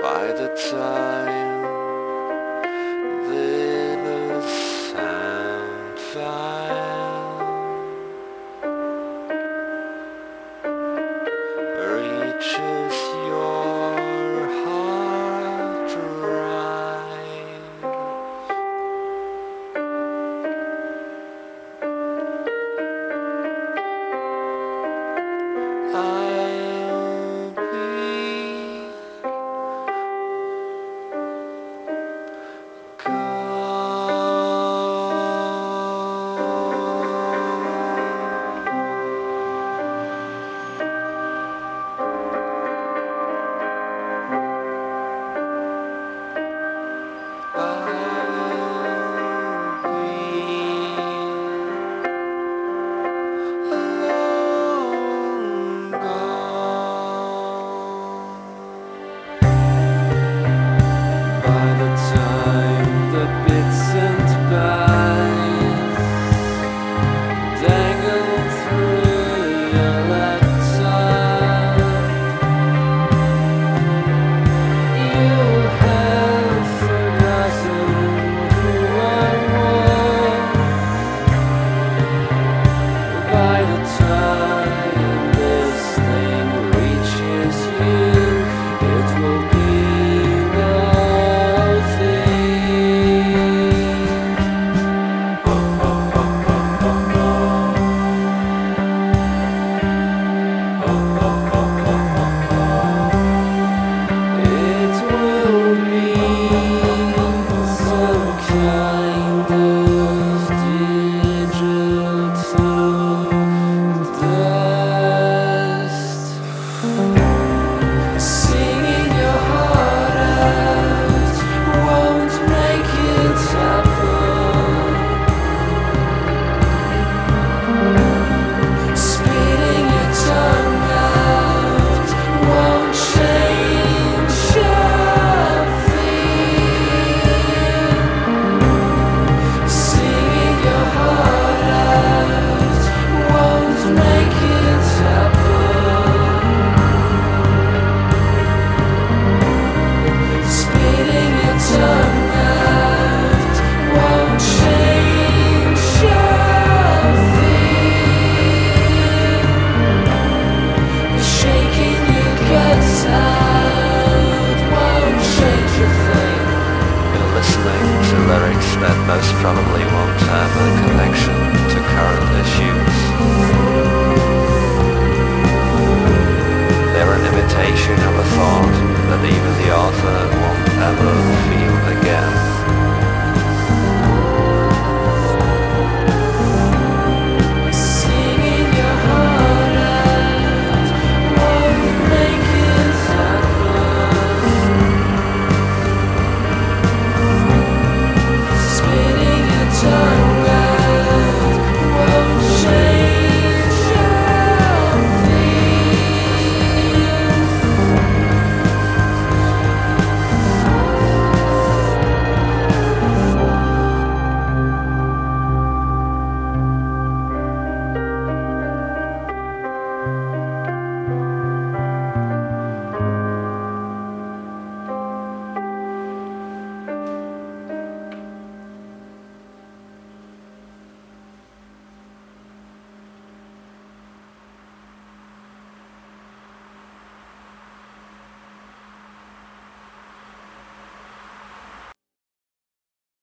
By the time time.